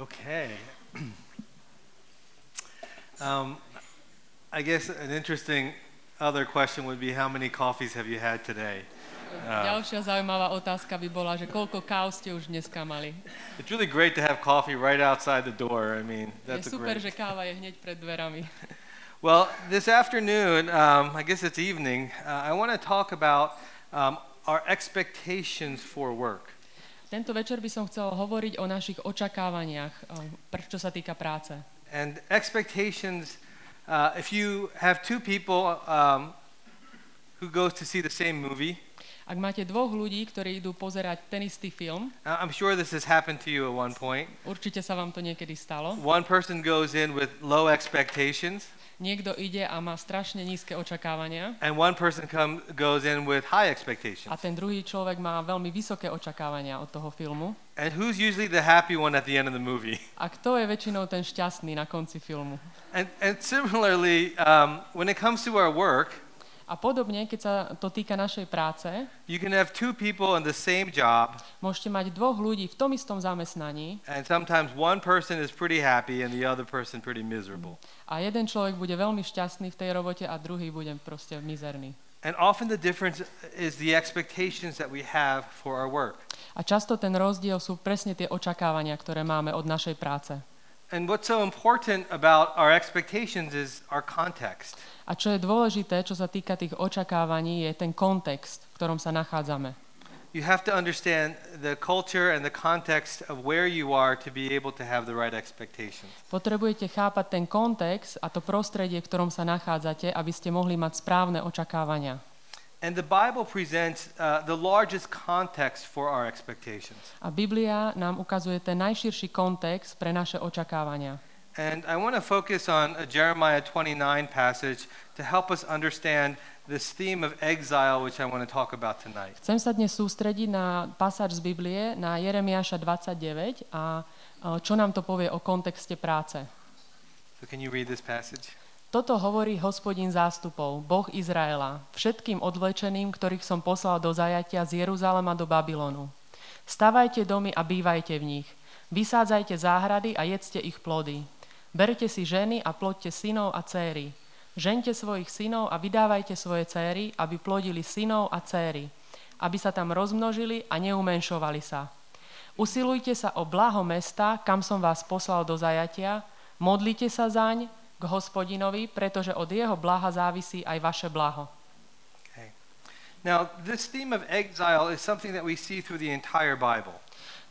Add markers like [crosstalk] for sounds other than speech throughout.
Okay. um, I guess an interesting other question would be how many coffees have you had today? Uh, Ďalšia zaujímavá otázka by bola, že koľko káv ste už dneska mali. it's really great to have coffee right outside the door. I mean, Je that's a super, great. že káva je hneď pred dverami. [laughs] Well, this afternoon, um, I guess it's evening, uh, I want to talk about um, our expectations for work. Tento večer by som chcel hovoriť o našich očakávaniach, pr- čo sa týka práce. And expectations, uh, if you have two people um, who goes to see the same movie, Ak máte dvoch ľudí, ktorí idú pozerať ten istý film, uh, I'm sure this has happened to you at one point. určite sa vám to niekedy stalo. One person goes in with low expectations, Niekto ide a má strašne nízke očakávania and one person come, goes in with high a expectations. ten druhý človek má veľmi vysoké očakávania od toho filmu. And who's usually the happy one at the end of the movie? [laughs] A kto je väčšinou ten šťastný na konci filmu? And, and similarly, um, when it comes to our work, A podobne, keď sa to týka našej práce, you can have two people in the same job, môžete mať dvoch ľudí v tom istom zamestnaní and sometimes one person is pretty happy and the other person pretty miserable. a jeden človek bude veľmi šťastný v tej robote a druhý bude proste mizerný. And often the difference is the expectations that we have for our work. A často ten rozdiel sú presne tie očakávania, ktoré máme od našej práce. And what's so important about our expectations is our context. A čo je dôležité, čo sa týka tých očakávaní, je ten kontext, v ktorom sa nachádzame. You have to understand the culture and the context of where you are to be able to have the right expectations. Potrebujete chápať ten kontext a to prostredie, v ktorom sa nachádzate, aby ste mohli mať správne očakávania. And the Bible presents uh, the largest context for our expectations. A Biblia nám ukazuje ten najširší kontext pre naše očakávania. And I want to focus on a Jeremiah 29 passage to help us understand this theme of exile, which I want to talk about tonight. Chcem sa dnes sústrediť na pasáž z Biblie, na Jeremiáša 29 a e, čo nám to povie o kontexte práce. So, can you read this passage? Toto hovorí hospodin zástupov, Boh Izraela, všetkým odvlečeným, ktorých som poslal do zajatia z Jeruzalema do Babylonu. Stavajte domy a bývajte v nich. Vysádzajte záhrady a jedzte ich plody. Berte si ženy a plodte synov a céry. Žente svojich synov a vydávajte svoje céry, aby plodili synov a céry, aby sa tam rozmnožili a neumenšovali sa. Usilujte sa o blaho mesta, kam som vás poslal do zajatia, modlite sa zaň k hospodinovi, pretože od jeho blaha závisí aj vaše blaho. Okay. Now, this theme of exile is something that we see through the entire Bible.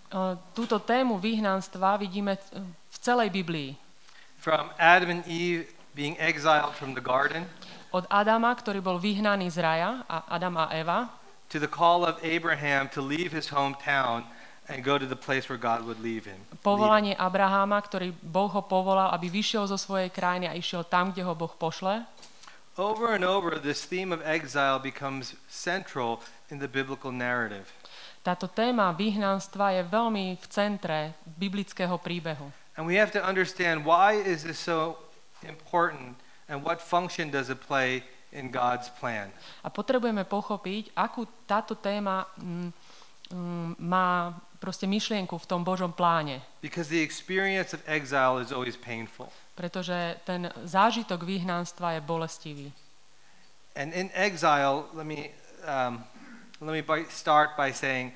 E, Túto tému vyhnanstva vidíme e, v celej Biblii. From Adam and Eve being exiled from the garden Od Adama, ktorý bol vyhnaný z raja, a Adam a Eva, to the call of Abraham to leave his hometown and go to the place where God would leave him. povolanie Abraháma, ktorý Boh ho povolal, aby vyšiel zo svojej krajiny a išiel tam, kde ho Boh pošle. Over and over, this theme of exile becomes central in the biblical narrative. Táto téma vyhnanstva je veľmi v centre biblického príbehu. And we have to understand why is this so important and what function does it play in God's plan. A potrebujeme pochopiť, akú táto téma mm, mm, má proste myšlienku v tom Božom pláne. Because the experience of exile is always painful. Pretože ten zážitok vyhnanstva je bolestivý. And in exile, let me, um, let me by, start by saying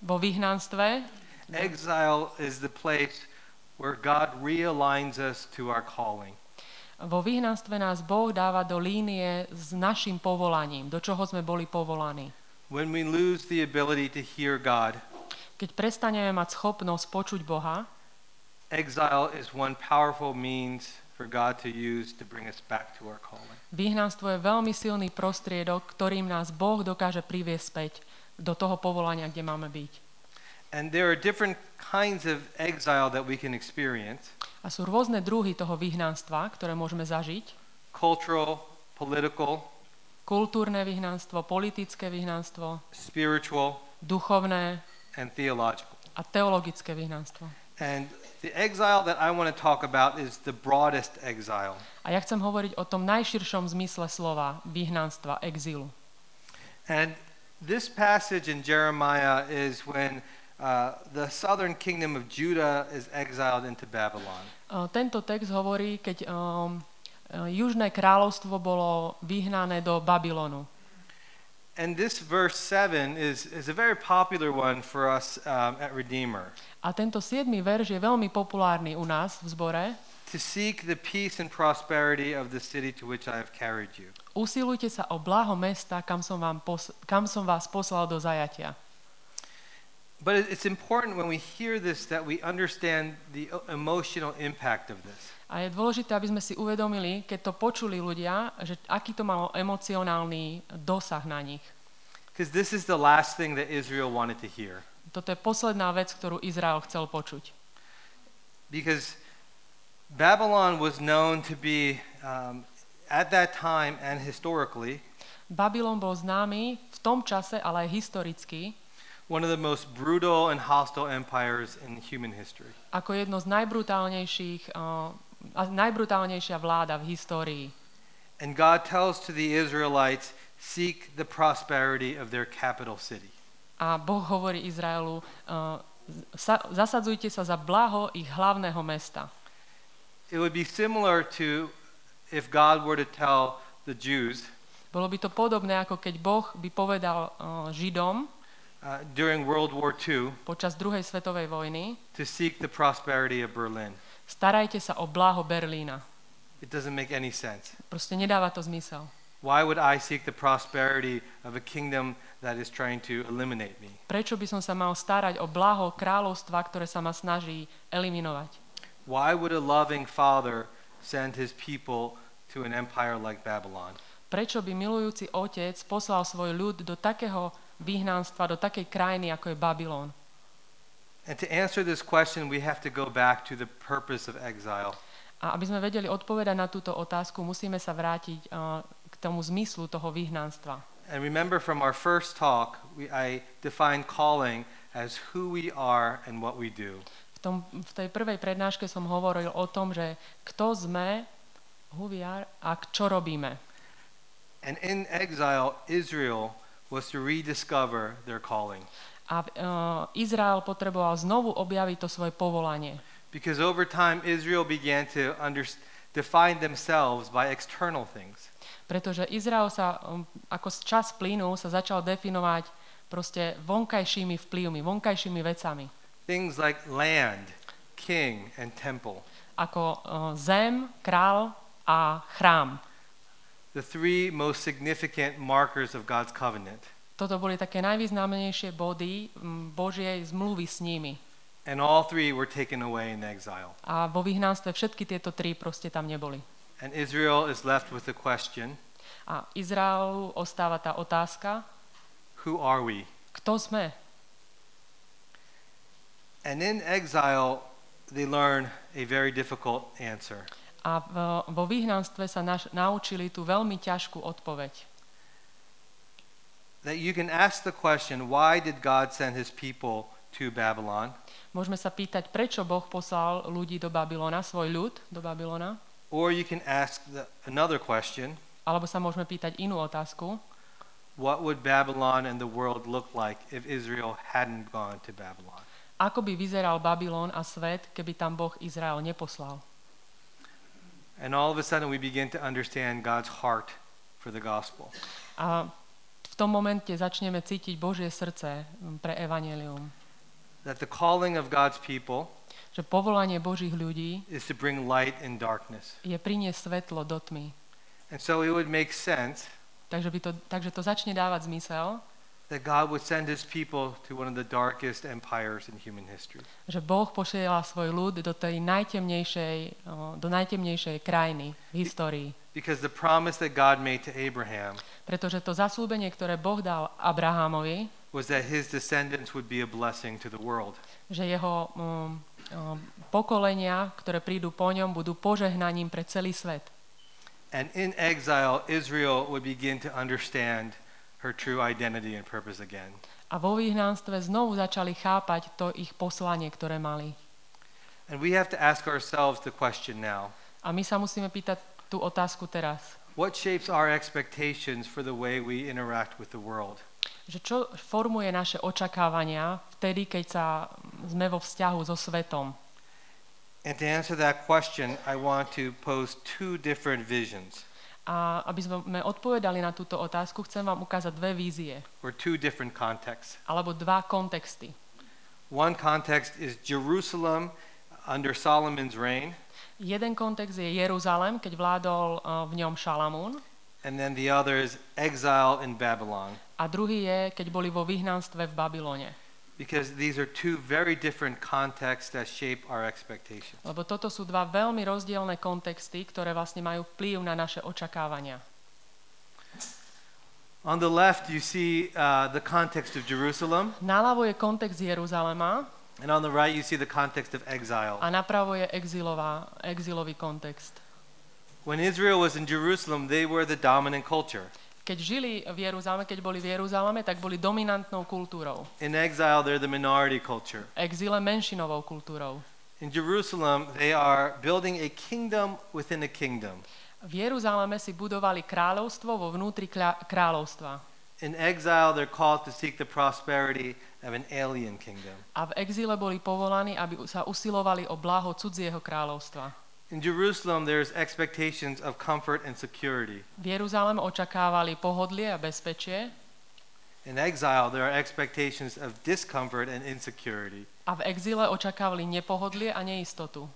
Vo vyhnanstve exile is the place where God realigns us to our calling. Vo vyhnanstve nás Boh dáva do línie s našim povolaním, do čoho sme boli povolaní. When we lose the ability to hear God, Keď prestaneme mať schopnosť počuť Boha, exile is one powerful means for God to use to bring us back to our calling. vyhnanstvo je veľmi silný prostriedok, ktorým nás Boh dokáže priviesť späť do toho povolania, kde máme byť. And there are different kinds of exile that we can experience A sú rôzne druhy toho vyhnanstva, ktoré môžeme zažiť. cultural, political, Kultúrne vyhnanstvo, politické vyhnanstvo, spiritual, duchovné and theological. a teologické vyhnanstvo. And the exile that I want to talk about is the broadest exile. A ja chcem hovoriť o tom najširšom zmysle slova vyhnanstva, exilu. And this passage in Jeremiah is when uh, the southern kingdom of Judah is exiled into Babylon. Uh, Tento text hovorí, keď um, južné kráľovstvo bolo vyhnané do Babylonu. And this verse 7 is, is a very popular one for us um, at Redeemer. A tento 7. verš je veľmi populárny u nás v zbore. To seek the peace and prosperity of the city to which I have carried you. Usilujte sa o blaho mesta, kam som, vám pos- kam som vás poslal do zajatia. But it- it's important when we hear this that we understand the o- emotional impact of this. A je dôležité, aby sme si uvedomili, keď to počuli ľudia, že aký to malo emocionálny dosah na nich. Because this is the last thing that Israel wanted to hear. Toto je posledná vec, ktorú Izrael chcel počuť. Because Babylon was known to be, um, at that time and historically, Babylon bol známy v tom čase, ale aj historicky, one of the most brutal and hostile empires in human history. ako jedno z najbrutálnejších, uh, najbrutálnejšia vláda v histórii. And God tells to the Israelites, seek the prosperity of their capital city. A Boh hovorí Izraelu, uh, sa, zasadzujte sa za blaho ich hlavného mesta. It would be similar to if God were to tell the Jews Bolo by to podobné, ako keď Boh by povedal uh, Židom uh, during World War II počas druhej svetovej vojny, to seek the prosperity of Berlin. Starajte sa o blaho Berlína. It doesn't make any sense. Proste nedáva to zmysel. Why would I seek the prosperity of a kingdom that is trying to eliminate me? Prečo by som sa mal starať o blaho kráľovstva, ktoré sa ma snaží eliminovať? Why would a loving father send his people to an empire like Babylon? Prečo by milujúci otec poslal svoj ľud do takého vyhnanstva, do takej krajiny, ako je Babylon? And to answer this question, we have to go back to the purpose of exile. A aby sme vedeli odpovedať na túto otázku, musíme sa vrátiť uh, k tomu zmyslu toho vyhnanstva. And remember from our first talk, we, I defined calling as who we are and what we do. V, tom, v tej prvej prednáške som hovoril o tom, že kto sme, who we are, a čo robíme. And in exile, Israel was to rediscover their calling. A uh, Izrael potreboval znovu objaviť to svoje povolanie. Because over time, Israel began to under, define themselves by external things. Pretože Izrael sa, um, ako čas plynul, sa začal definovať proste vonkajšími vplyvmi, vonkajšími vecami. Things like land, king, and temple. Ako uh, zem, král a chrám. The three most significant markers of God's covenant. Toto boli také najvýznamnejšie body Božej zmluvy s nimi. And all three were taken away in exile. A vo vyhnanstve všetky tieto tri proste tam neboli. And Israel is left with the question A Izraelu ostáva tá otázka, who are we? kto sme? And in exile, they learn a very difficult answer. A vo vyhnanstve sa naš, naučili tú veľmi ťažkú odpoveď. That you can ask the question, why did God send his people to Babylon? Môžeme sa pýtať, prečo Boh poslal ľudí do Babylona, svoj ľud do Babylona? Or you can ask the, another question, Alebo sa môžeme pýtať inú otázku. what would Babylon and the world look like if Israel hadn't gone to Babylon? Ako by vyzeral Babylon a svet, keby tam Boh Izrael neposlal? And all of a sudden, we begin to understand God's heart for the gospel. A tom momente začneme cítiť Božie srdce pre evanelium. That the calling of God's people Že povolanie Božích ľudí is to bring light in darkness. je priniesť svetlo do tmy. And so it would make sense Takže, by to, takže to začne dávať zmysel, that God would send his people to one of the darkest empires in human history. že Boh posiela svoj ľud do tej najtemnejšej, do najtemnejšej krajiny v histórii. Because the promise that God made to Abraham Pretože to zaslúbenie, ktoré Boh dal Abrahamovi, was that his descendants would be a blessing to the world. že jeho um, um, pokolenia, ktoré prídu po ňom, budú požehnaním pre celý svet. And in exile, Israel would begin to understand her true identity and purpose again. A vo vyhnanstve znovu začali chápať to ich poslanie, ktoré mali. And we have to ask ourselves the question now A my sa musíme pýtať tú otázku teraz. what shapes our expectations for the way we interact with the world? Že čo formuje naše očakávania vtedy, keď sa sme vo vzťahu so svetom. And to answer that question, I want to pose two different visions A aby sme odpovedali na túto otázku, chcem vám ukázať dve vízie, or two different contexts. alebo dva kontexty. One context is Jerusalem under Solomon's reign, Jeden kontext je Jeruzalem, keď vládol uh, v ňom Šalamún. and then the other is exile in Babylon. A druhý je, keď boli vo vyhnanstve v Babylone. Because these are two very different contexts that shape our expectations. Lebo toto sú dva veľmi rozdielne kontexty, ktoré vlastne majú vplyv na naše očakávania. On the left, you see uh, the context of Jerusalem, Naľavo je kontext Jeruzalema and on the right, you see the context of exile. a napravo je exilová, exilový kontext. When Israel was in Jerusalem, they were the dominant culture. Keď žili v Jeruzaleme, keď boli v Jeruzaleme, tak boli dominantnou kultúrou. In exile, they're the minority culture. Exile menšinovou kultúrou. In Jerusalem, they are building a kingdom within a kingdom. V Jeruzaleme si budovali kráľovstvo vo vnútri kráľovstva. In exile, they're called to seek the prosperity of an alien kingdom. A v exíle boli povolaní, aby sa usilovali o blaho cudzieho kráľovstva. In Jerusalem, there's expectations of comfort and security. V Jeruzaleme očakávali pohodlie a bezpečie In exile, there are expectations of discomfort and insecurity. a v exíle očakávali nepohodlie a neistotu.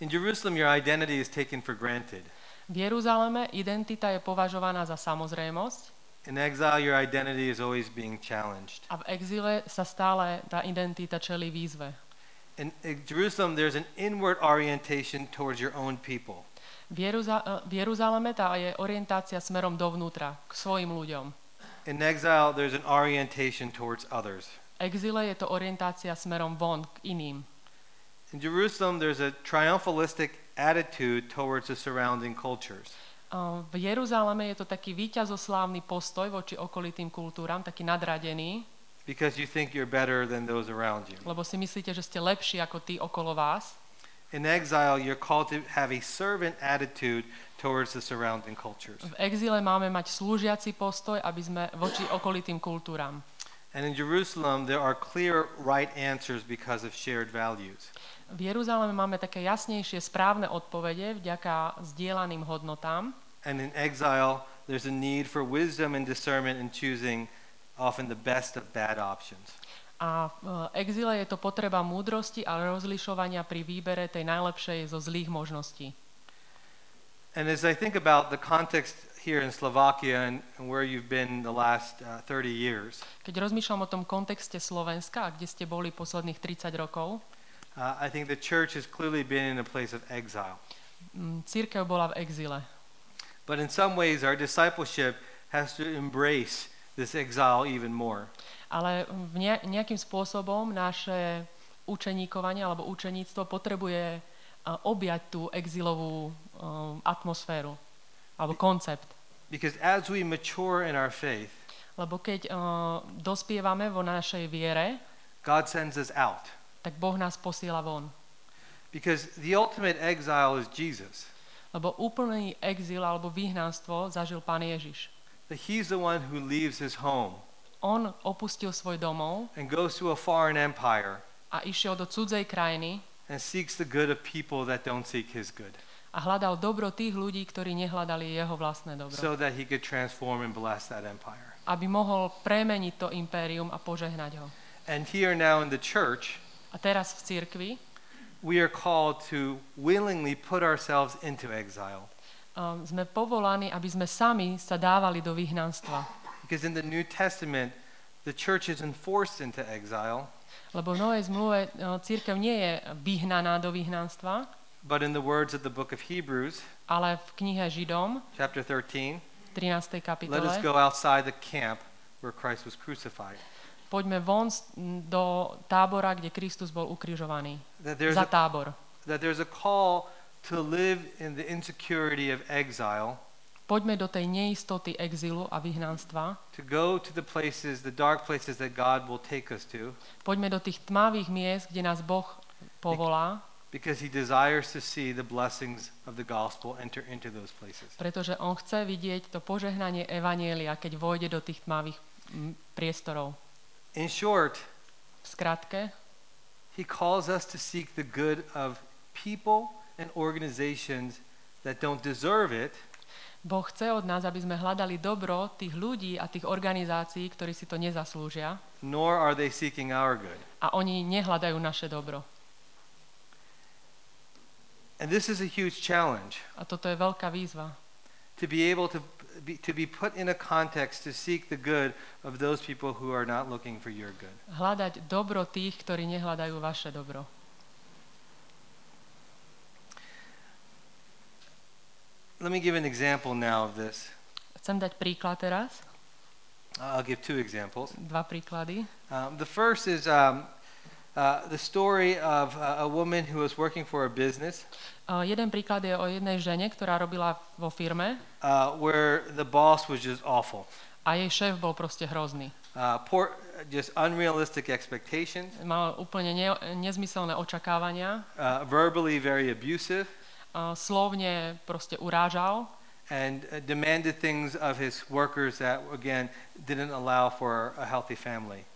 In Jerusalem, your identity is taken for granted. V Jeruzaleme identita je považovaná za samozrejmosť In exile, your identity is always being challenged. a v exíle sa stále tá identita čelí výzve. In, in Jerusalem, there's an inward orientation towards your own people. V, Jeruza- eh, v Jeruzaleme tá je orientácia smerom dovnútra, k svojim ľuďom. In exile, there's an orientation towards others. V exíle je to orientácia smerom von, k iným. In Jerusalem, there's a triumphalistic attitude towards the surrounding cultures. Uh, V Jeruzaleme je to taký víťazoslávny postoj voči okolitým kultúram, taký nadradený, because you think you're better than those around you. lebo si myslíte, že ste lepší ako tí okolo vás. In exile, you're called to have a servant attitude towards the surrounding cultures. V exíle máme mať slúžiaci postoj, aby sme voči okolitým kultúram. And in Jerusalem, there are clear right answers because of shared values. V Jeruzaleme máme také jasnejšie správne odpovede vďaka zdieľaným hodnotám. And in exile, there's a need for wisdom and discernment in choosing often the best of bad options. A v e, exíle je to potreba múdrosti a rozlišovania pri výbere tej najlepšej zo zlých možností. And as I think about the context here in Slovakia and, and where you've been the last uh, 30 years, Keď rozmýšľam o tom kontexte Slovenska, kde ste boli posledných 30 rokov, uh, I think the church has clearly been in a place of exile. církev bola v exíle. But in some ways, our discipleship has to embrace this exile even more. Ale nejakým spôsobom naše učeníkovanie alebo učeníctvo potrebuje uh, objať tú exilovú um, atmosféru alebo koncept. Because as we mature in our faith, Lebo keď uh, dospievame vo našej viere, God sends us out. tak Boh nás posiela von. Because the ultimate exile is Jesus. Lebo úplný exil alebo vyhnanstvo zažil Pán Ježiš. That he's the one who leaves his home On opustil svoj domov and goes to a foreign empire a išiel do cudzej krajiny and seeks the good of people that don't seek his good a hľadal dobro tých ľudí, ktorí nehľadali jeho vlastné dobro. so that he could transform and bless that empire. Aby mohol premeniť to impérium a požehnať ho. And here now in the church, A teraz v cirkvi we are called to willingly put ourselves into exile. Um, sme povolaní, aby sme sami sa dávali do vyhnanstva. Because in the New Testament, the church is enforced into exile, Lebo v Novej zmluve uh, církev nie je vyhnaná do vyhnanstva, but in the words of the book of Hebrews, ale v knihe Židom, chapter 13, 13. let us kapitole, go outside the camp where Christ was crucified. poďme von do tábora, kde Kristus bol ukrižovaný. That there's Za a, tábor. that there's a call to live in the insecurity of exile, Poďme do tej neistoty exilu a vyhnanstva. to go to the places, the dark places that God will take us to, Poďme do tých tmavých miest, kde nás Boh povolá, because he desires to see the blessings of the gospel enter into those places. pretože On chce vidieť to požehnanie Evanielia, keď vojde do tých tmavých priestorov. In short, V skratke, he calls us to seek the good of people and organizations that don't deserve it, Boh chce od nás, aby sme hľadali dobro tých ľudí a tých organizácií, ktorí si to nezaslúžia nor are they seeking our good. a oni nehľadajú naše dobro. And this is a huge challenge A toto je veľká výzva. to be able to be, to be put in a context to seek the good of those people who are not looking for your good. Hľadať dobro tých, ktorí nehľadajú vaše dobro. Let me give an example now of this. Chcem dať príklad teraz, I'll give two examples. dva príklady. Um, the first is um, uh, the story of uh, a woman who was working for a business Uh, jeden príklad je o jednej žene, ktorá robila vo firme uh, where the boss was just awful. a jej šéf bol proste hrozný. Uh, poor, just unrealistic expectations, Mal úplne ne, nezmyselné očakávania, uh, verbally very abusive, uh, slovne proste urážal and uh, demanded things of his workers that, again, didn't allow for a healthy family.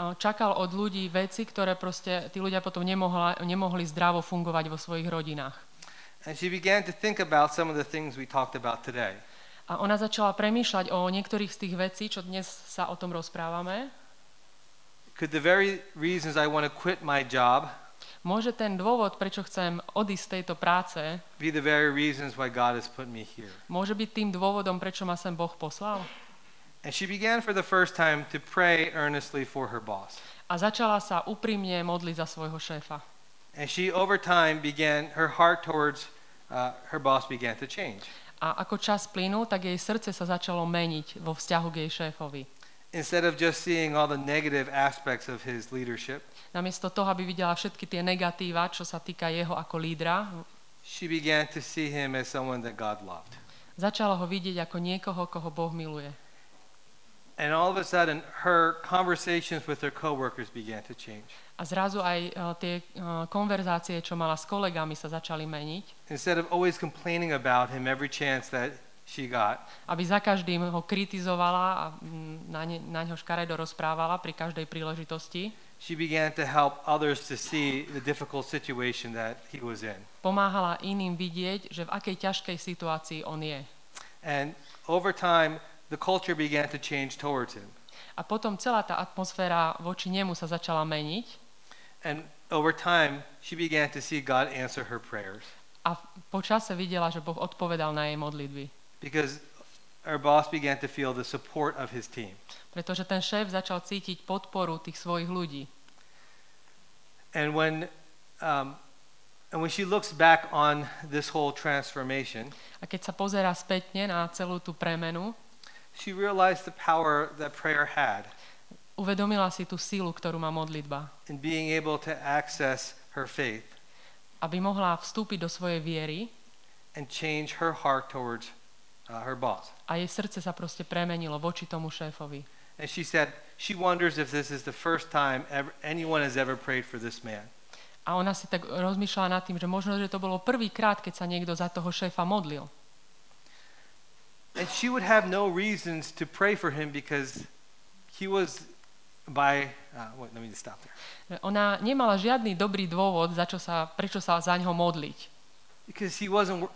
uh, čakal od ľudí veci, ktoré proste tí ľudia potom nemohla, nemohli zdravo fungovať vo svojich rodinách. And she began to think about some of the things we talked about today. A ona začala premýšľať o niektorých z tých vecí, čo dnes sa o tom rozprávame. Could the very reasons I want to quit my job Môže ten dôvod, prečo chcem odísť z tejto práce, be the very reasons why God has put me here? môže byť tým dôvodom, prečo ma sem Boh poslal? And she began for the first time to pray earnestly for her boss. A začala sa úprimne modliť za svojho šéfa. And she, over time, began, her heart towards uh, her boss began to change. A ako čas plynul, tak jej srdce sa začalo meniť vo vzťahu k jej šéfovi. Instead of just seeing all the negative aspects of his leadership, Namiesto toho, aby videla všetky tie negatíva, čo sa týka jeho ako lídra, she began to see him as someone that God loved. začala ho vidieť ako niekoho, koho Boh miluje. And all of a sudden, her conversations with her coworkers began to change. A zrazu aj uh, tie uh, konverzácie, čo mala s kolegami, sa začali meniť. Instead of always complaining about him every chance that she got, Aby za každým ho kritizovala a na, ne, na ňo škaredo rozprávala pri každej príležitosti. she began to help others to see the difficult situation that he was in. Pomáhala iným vidieť, že v akej ťažkej situácii on je. And over time, the culture began to change towards him. A potom celá tá atmosféra voči nemu sa začala meniť And over time, she began to see God answer her prayers a po čase videla, že Boh odpovedal na jej modlitby. Because her boss began to feel the support of his team. Pretože ten šéf začal cítiť podporu tých svojich ľudí. And when, um, and when she looks back on this whole transformation, A keď sa pozera spätne na celú tú premenu, she realized the power that prayer had uvedomila si tú sílu, ktorú má modlitba. in being able to access her faith Aby mohla vstúpiť do svojej viery and change her heart towards uh, her boss. a jej srdce sa proste premenilo voči tomu šéfovi. And she said she wonders if this is the first time ever, anyone has ever prayed for this man. A ona si tak rozmýšľala nad tým, že možno, že to bolo prvýkrát, keď sa niekto za toho šéfa modlil. And she would have no reasons to pray for him because he was by. Uh, wait, let me just stop there. Ona nemala žiadny dobrý dôvod, za čo sa, prečo sa za ňo modliť. Because he wasn't,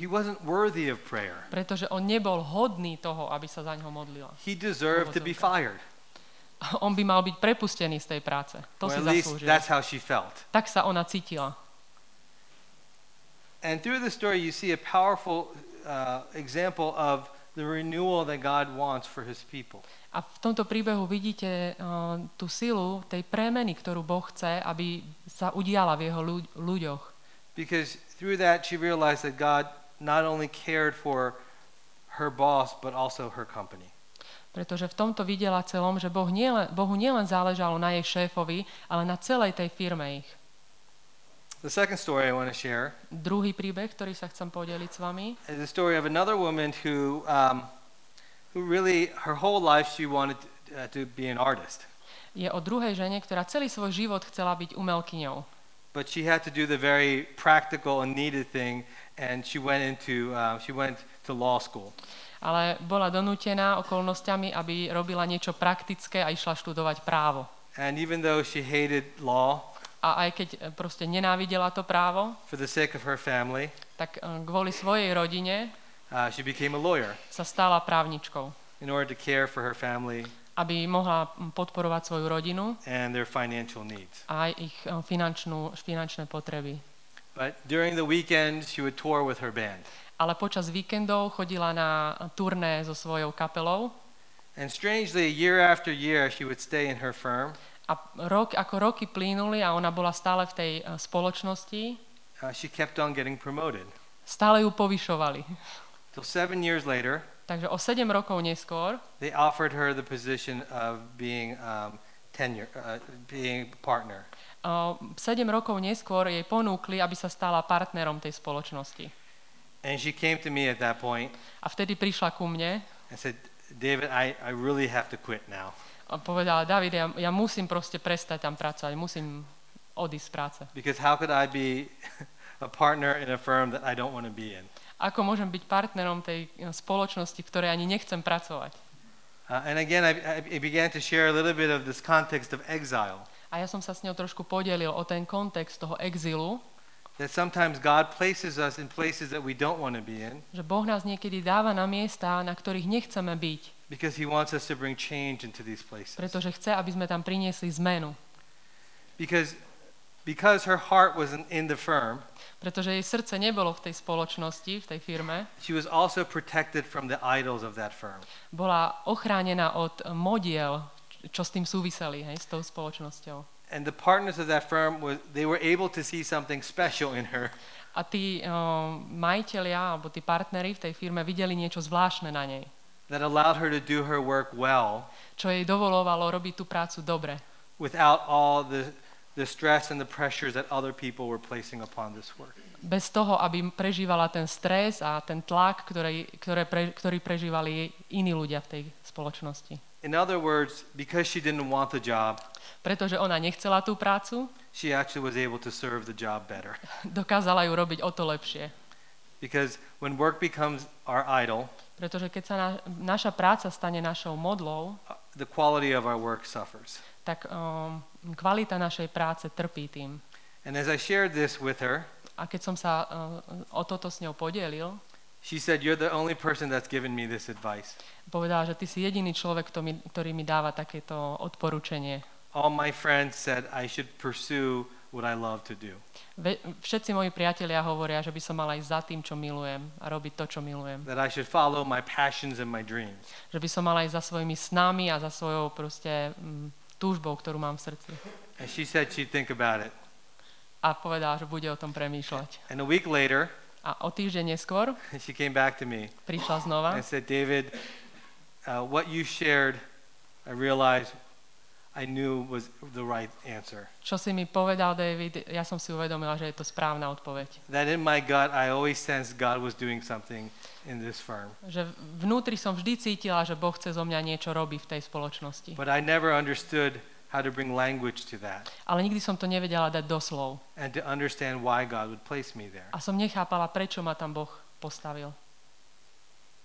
he wasn't worthy of prayer. Pretože on nebol hodný toho, aby sa za ňo modlila. He deserved to be fired. [laughs] On by mal byť prepustený z tej práce. To Or si at least zaslúžil. that's how she felt. Tak sa ona cítila. And through the story, you see a powerful uh, example of the renewal that God wants for his people. A v tomto príbehu vidíte uh, tú silu tej premeny, ktorú Boh chce, aby sa udiala v jeho ľuď- ľuďoch. Because through that, she realized that God not only cared for her boss, but also her company. Pretože v tomto videla celom, že boh nielen, Bohu nielen záležalo na jej šéfovi, ale na celej tej firme ich. The second story I want to share Druhý príbeh, ktorý sa chcem podeliť s vami, is the story of another woman who, um, who really, her whole life, she wanted uh, to be an artist. je o druhej žene, ktorá celý svoj život chcela byť umelkyňou. But she had to do the very practical and needed thing, and she went into, uh, she went to law school. ale bola donútená okolnostiami, aby robila niečo praktické a išla študovať právo. And even though she hated law A aj keď e, proste nenávidela to právo, for the sake of her family, tak e, kvôli svojej rodine uh, she became a lawyer sa stala právničkou, in order to care for her family aby mohla podporovať svoju rodinu and their financial needs. a ich e, finančnú, finančné potreby. But during the weekend, she would tour with her band. Ale počas víkendov chodila na turné so svojou kapelou And strangely, year after year, she would stay in her firm. a rok, ako roky plynuli a ona bola stále v tej e, spoločnosti, Uh, she kept on getting promoted. stále ju povyšovali. Till seven years later, Takže o 7 rokov neskôr they offered her the position of being um, tenure, uh, being partner. O, 7 rokov neskôr jej ponúkli, aby sa stala partnerom tej spoločnosti. And she came to me at that point A vtedy prišla ku mne and said, David, I, I really have to quit now a povedala, David, ja, ja musím proste prestať tam pracovať, musím odísť z práce. because how could I be [laughs] a partner in a firm that I don't want to be in? Ako môžem byť partnerom tej e, spoločnosti, v ktorej ani nechcem pracovať? Uh, and again, I, I began to share a little bit of this context of exile. A ja som sa s ňou trošku podelil o ten kontext toho exilu, That sometimes God places us in places that we don't want to be in že Boh nás niekedy dáva na miesta, na ktorých nechceme byť, because He wants us to bring change into these places. pretože chce, aby sme tam priniesli zmenu. Because, because her heart wasn't in the firm, Pretože jej srdce nebolo v tej spoločnosti, v tej firme, she was also protected from the idols of that firm. bola ochránená od modiel, čo s tým súviseli, hej, s tou spoločnosťou. And the partners of that firm, was, they were able to see something special in her A tí um, majiteľia, alebo tí partneri v tej firme videli niečo zvláštne na nej, that allowed her to do her work well čo jej dovolovalo robiť tú prácu dobre, without all the, the stress and the pressures that other people were placing upon this work. bez toho, aby prežívala ten stres a ten tlak, ktorý, ktoré pre, ktorý prežívali iní ľudia v tej spoločnosti. In other words, because she didn't want the job, Pretože ona nechcela tú prácu, she actually was able to serve the job better. [laughs] dokázala ju robiť o to lepšie. Because when work becomes our idol, Pretože keď sa na, naša práca stane našou modlou, uh, the quality of our work suffers. Tak um, kvalita našej práce trpí tým. And as I shared this with her, A keď som sa uh, o toto s ňou podielil, she said, You're the only person that's given me this advice. povedala, že ty si jediný človek, kto mi, ktorý mi dáva takéto odporúčanie. All my friends said I should pursue what I love to do. Ve, všetci moji priatelia hovoria, že by som mal ísť za tým, čo milujem a robiť to, čo milujem. That I should follow my passions and my dreams. Že by som mal ísť za svojimi snami a za svojou proste mm, túžbou, ktorú mám v srdci. And she said she'd think about it. A povedala, že bude o tom premýšľať. And a week later, A o týždeň neskôr [laughs] she came back to me prišla znova and said, David, uh, what you shared, I realized I knew was the right answer. Čo si mi povedal, David, ja som si uvedomila, že je to správna odpoveď. That in my gut, I always sensed God was doing something in this firm. Že vnútri som vždy cítila, že Boh chce zo mňa niečo robiť v tej spoločnosti. But I never understood how to bring language to that Ale nikdy som to nevedela dať do slov. and to understand why God would place me there. A som nechápala, prečo ma tam Boh postavil.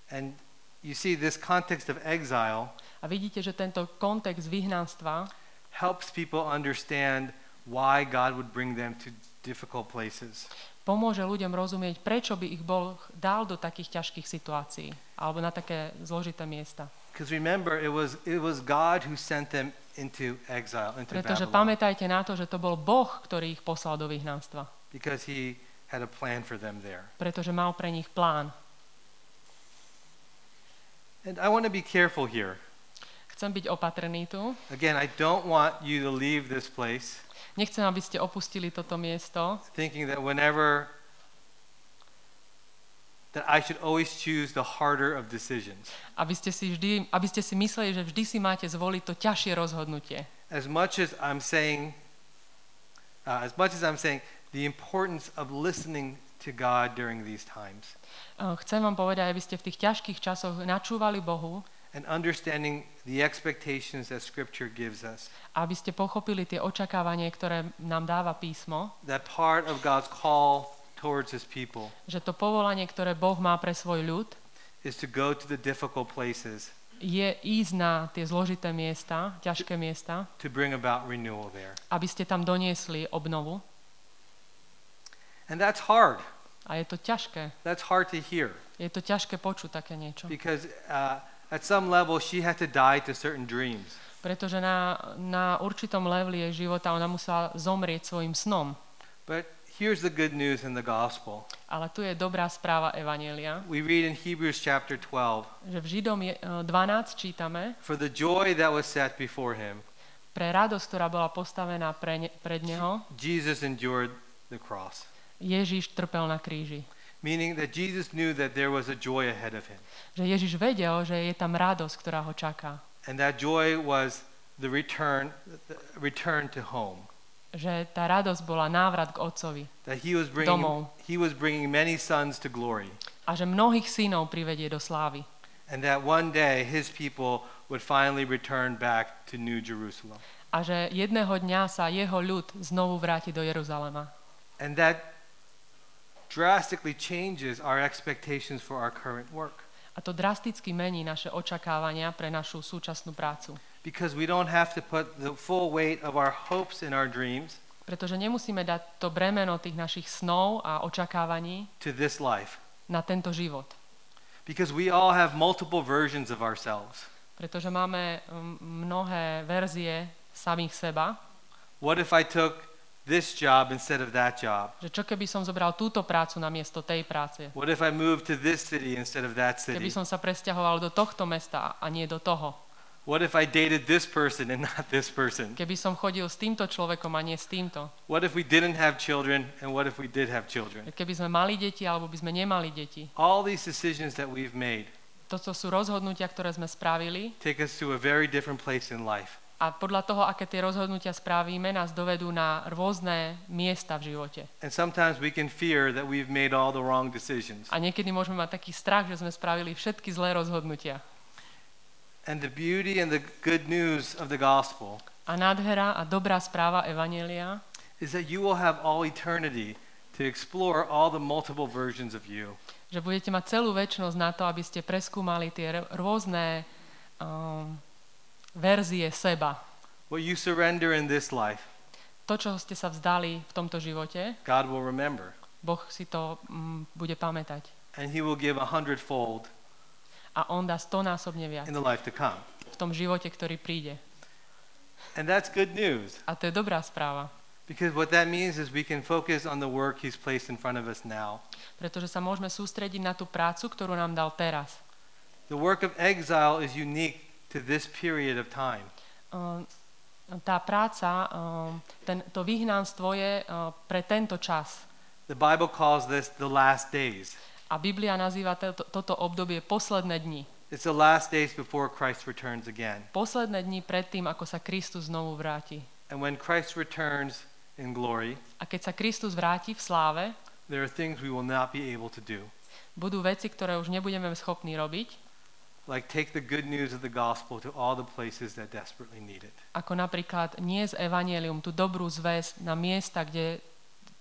And you see, this context of exile A vidíte, že tento kontext vyhnanstva helps people understand why God would bring them to difficult places. pomôže ľuďom rozumieť, prečo by ich Boh dal do takých ťažkých situácií alebo na také zložité miesta. Because remember, it was, it was God who sent them into exile, into Pretože Babylon, pamätajte na to, že to bol Boh, ktorý ich poslal do vyhnanstva. because he had a plan for them there. Pretože mal pre nich plán. And I want to be careful here. Chcem byť opatrný tu. Again, I don't want you to leave this place Nechcem, aby ste opustili toto miesto thinking that whenever that I should always choose the harder of decisions. aby ste si, vždy, aby ste si mysleli, že vždy si máte zvoliť to ťažšie rozhodnutie. As much as I'm saying, uh, as much as I'm saying, the importance of listening to God during these times Eh, Chcem vám povedať, aby ste v tých ťažkých časoch načúvali Bohu, and understanding the expectations that Scripture gives us. aby ste pochopili tie očakávanie, ktoré nám dáva písmo, That part of God's call towards His people že to povolanie, ktoré Boh má pre svoj ľud, is to go to the difficult places je ísť na tie zložité miesta, ťažké miesta, to bring about renewal there. aby ste tam doniesli obnovu. And that's hard. A je to ťažké. That's hard to hear Je to ťažké počuť také niečo. because uh, at some level she had to die to certain dreams. Pretože na, na určitom leveli jej života ona musela zomrieť svojim snom. But here's the good news in the gospel. Ale tu je dobrá správa Evanielia, We read in Hebrews chapter 12 že v Židom je- e, 12 čítame, For the joy that was set before him, pre radosť, ktorá bola postavená pre ne, pred neho, Jesus endured the cross. Ježiš trpel na kríži. Meaning that Jesus knew that there was a joy ahead of him. Že Ježiš vedel, že je tam radosť, ktorá ho čaká. And that joy was the return, the return to home. Že tá radosť bola návrat k otcovi. That he was bringing, Domov. he was bringing many sons to glory. A že mnohých synov privedie do slávy. And that one day his people would finally return back to New Jerusalem. A že jedného dňa sa jeho ľud znovu vráti do Jeruzalema. And that drastically changes our expectations for our current work. A to drasticky mení naše očakávania pre našu súčasnú prácu. Because we don't have to put the full weight of our hopes and our dreams Pretože nemusíme dať to bremeno tých našich snov a očakávaní to this life. na tento život. Because we all have multiple versions of ourselves. Pretože máme mm, mnohé verzie samých seba. What if I took this job instead of that job? Že čo keby som zobral túto prácu na miesto tej práce? What if I moved to this city instead of that Keby city? som sa presťahoval do tohto mesta a nie do toho? What if I dated this person and not this person? Keby som chodil s týmto človekom a nie s týmto? What if we didn't have children and what if we did have children? Keby sme mali deti alebo by sme nemali deti? All these decisions that we've made Toto sú rozhodnutia, ktoré sme spravili take us to a very different place in life. A podľa toho, aké tie rozhodnutia spravíme, nás dovedú na rôzne miesta v živote. And sometimes we can fear that we've made all the wrong decisions. A niekedy môžeme mať taký strach, že sme spravili všetky zlé rozhodnutia. And the beauty and the good news of the gospel A nádhera a dobrá správa Evanielia is that you will have all eternity to explore all the multiple versions of you. že budete mať celú väčšnosť na to, aby ste preskúmali tie rôzne um, verzie seba. What you surrender in this life, To, čo ste sa vzdali v tomto živote, God will remember. Boh si to mm, bude pamätať. And He will give a hundredfold A On dá stonásobne viac in the life to come. v tom živote, ktorý príde. And that's good news A to je dobrá správa, because what that means is we can focus on the work He's placed in front of us now. pretože sa môžeme sústrediť na tú prácu, ktorú nám dal teraz. The work of exile is unique to this period of time. Tá práca, ten, to vyhnanstvo je uh, pre tento čas. The Bible calls this the last days. A Biblia nazýva to, toto obdobie posledné dni. It's the last days before Christ returns again. Posledné dni pred tým, ako sa Kristus znovu vráti. And when Christ returns in glory, A keď sa Kristus vráti v sláve, there are things we will not be able to do. budú veci, ktoré už nebudeme schopní robiť, Like take the good news of the gospel to all the places that desperately need it. ako napríklad nie z Evangelium, tú dobrú zväz na miesta, kde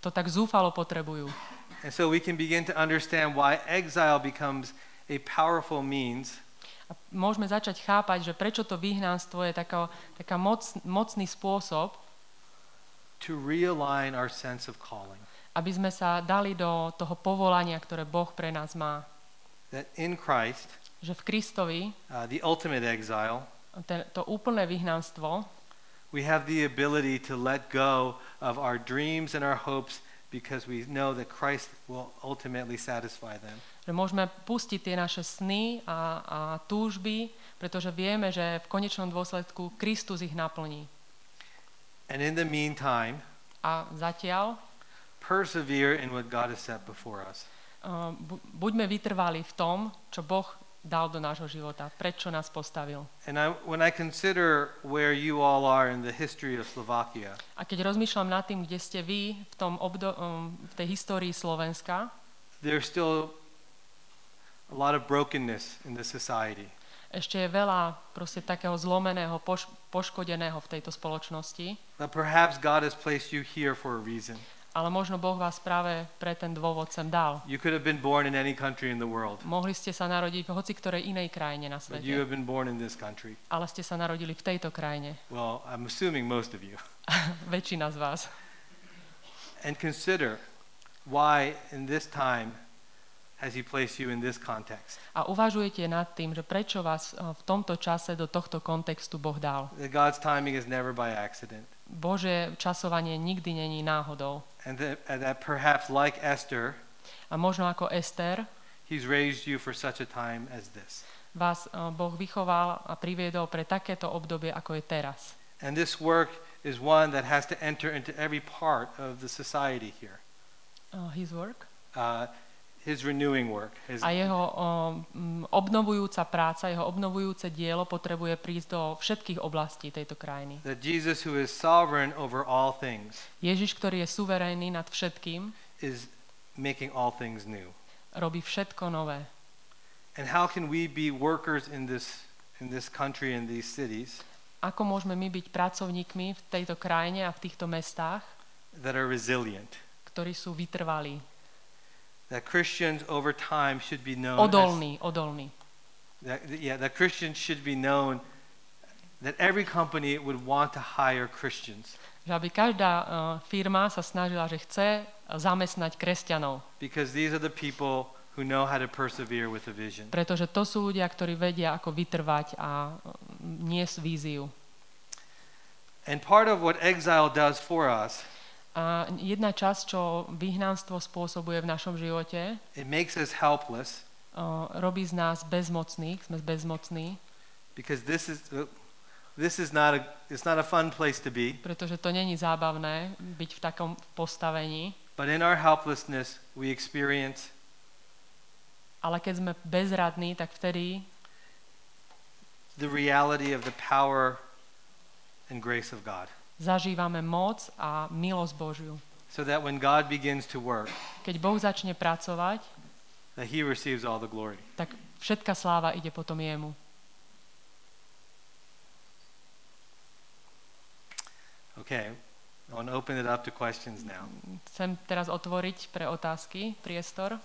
to tak zúfalo potrebujú. And so we can begin to understand why exile becomes a powerful means A môžeme začať chápať, že prečo to vyhnanstvo je taká, taká moc, mocný spôsob, to realign our sense of calling. aby sme sa dali do toho povolania, ktoré Boh pre nás má. That in Christ, Že v Kristovi uh, the ultimate exile, ten, to úplné vyhnanstvo, we have the ability to let go of our dreams and our hopes because we know that Christ will ultimately satisfy them. že môžeme pustiť tie naše sny a, a túžby, pretože vieme, že v konečnom dôsledku Kristus ich naplní. And in the meantime, A zatiaľ persevere in what God has set before us. uh, bu- buďme vytrvali v tom, čo Boh dal do nášho života, prečo nás postavil. And I, when I consider where you all are in the history of Slovakia, A keď rozmýšľam nad tým, kde ste vy v, tom obdo- um, v tej histórii Slovenska, there's still a lot of brokenness in the society. ešte je veľa proste takého zlomeného, poš- poškodeného v tejto spoločnosti. But perhaps God has placed you here for a reason. Ale možno Boh vás práve pre ten dôvod sem dal. You could have been born in any country in the world, Mohli ste sa narodiť v hoci ktorej inej krajine na but you svete, have been born in this country. ale ste sa narodili v tejto krajine. [laughs] Well, I'm assuming most of you. Väčšina z vás. And consider why in this time has he placed you in this context. A uvažujete nad tým, že prečo vás eh, v tomto čase do tohto kontextu Boh dal. God's timing is never by accident. Bože časovanie nikdy není náhodou. And that, and that perhaps like Esther, A možno ako Ester, he's raised you for such a time as this. vás eh, Boh vychoval a priviedol pre takéto obdobie, ako je teraz. And this work is one that has to enter into every part of the society here. Uh, his work? Uh, his renewing work. His, A jeho um, obnovujúca práca, jeho obnovujúce dielo potrebuje prísť do všetkých oblastí tejto krajiny. that Jesus, who is sovereign over all things, Ježiš, ktorý je suverénny nad všetkým, is making all things new. robí všetko nové. And how can we be workers in this, in this country, in these cities, Ako môžeme my byť pracovníkmi v tejto krajine a v týchto mestách, that are resilient? ktorí sú vytrvalí, That Christians over time should be known odolní. as, that, yeah, that Christians should be known, that every company would want to hire Christians Že aby každá uh, firma sa snažila, že chce zamestnať kresťanov. because these are the people who know how to persevere with a vision. Pretože to sú ľudia, ktorí vedia, ako vytrvať a uh, niesť víziu. And part of what exile does for us, A jedna časť, čo vyhnanstvo spôsobuje v našom živote, it makes us helpless uh, robí z nás bezmocných, sme bezmocní, because this is uh, this is not a it's not a fun place to be. pretože to není zábavné byť v takom postavení, But in our helplessness, we experience ale keď sme bezradní, tak vtedy the reality of the power and grace of God. Zažívame moc a milosť Božiu. So that when God begins to work, Keď Boh začne pracovať, that He receives all the glory. tak všetka sláva ide potom jemu. Okay, I want to open it up to questions now. Chcem teraz otvoriť pre otázky priestor.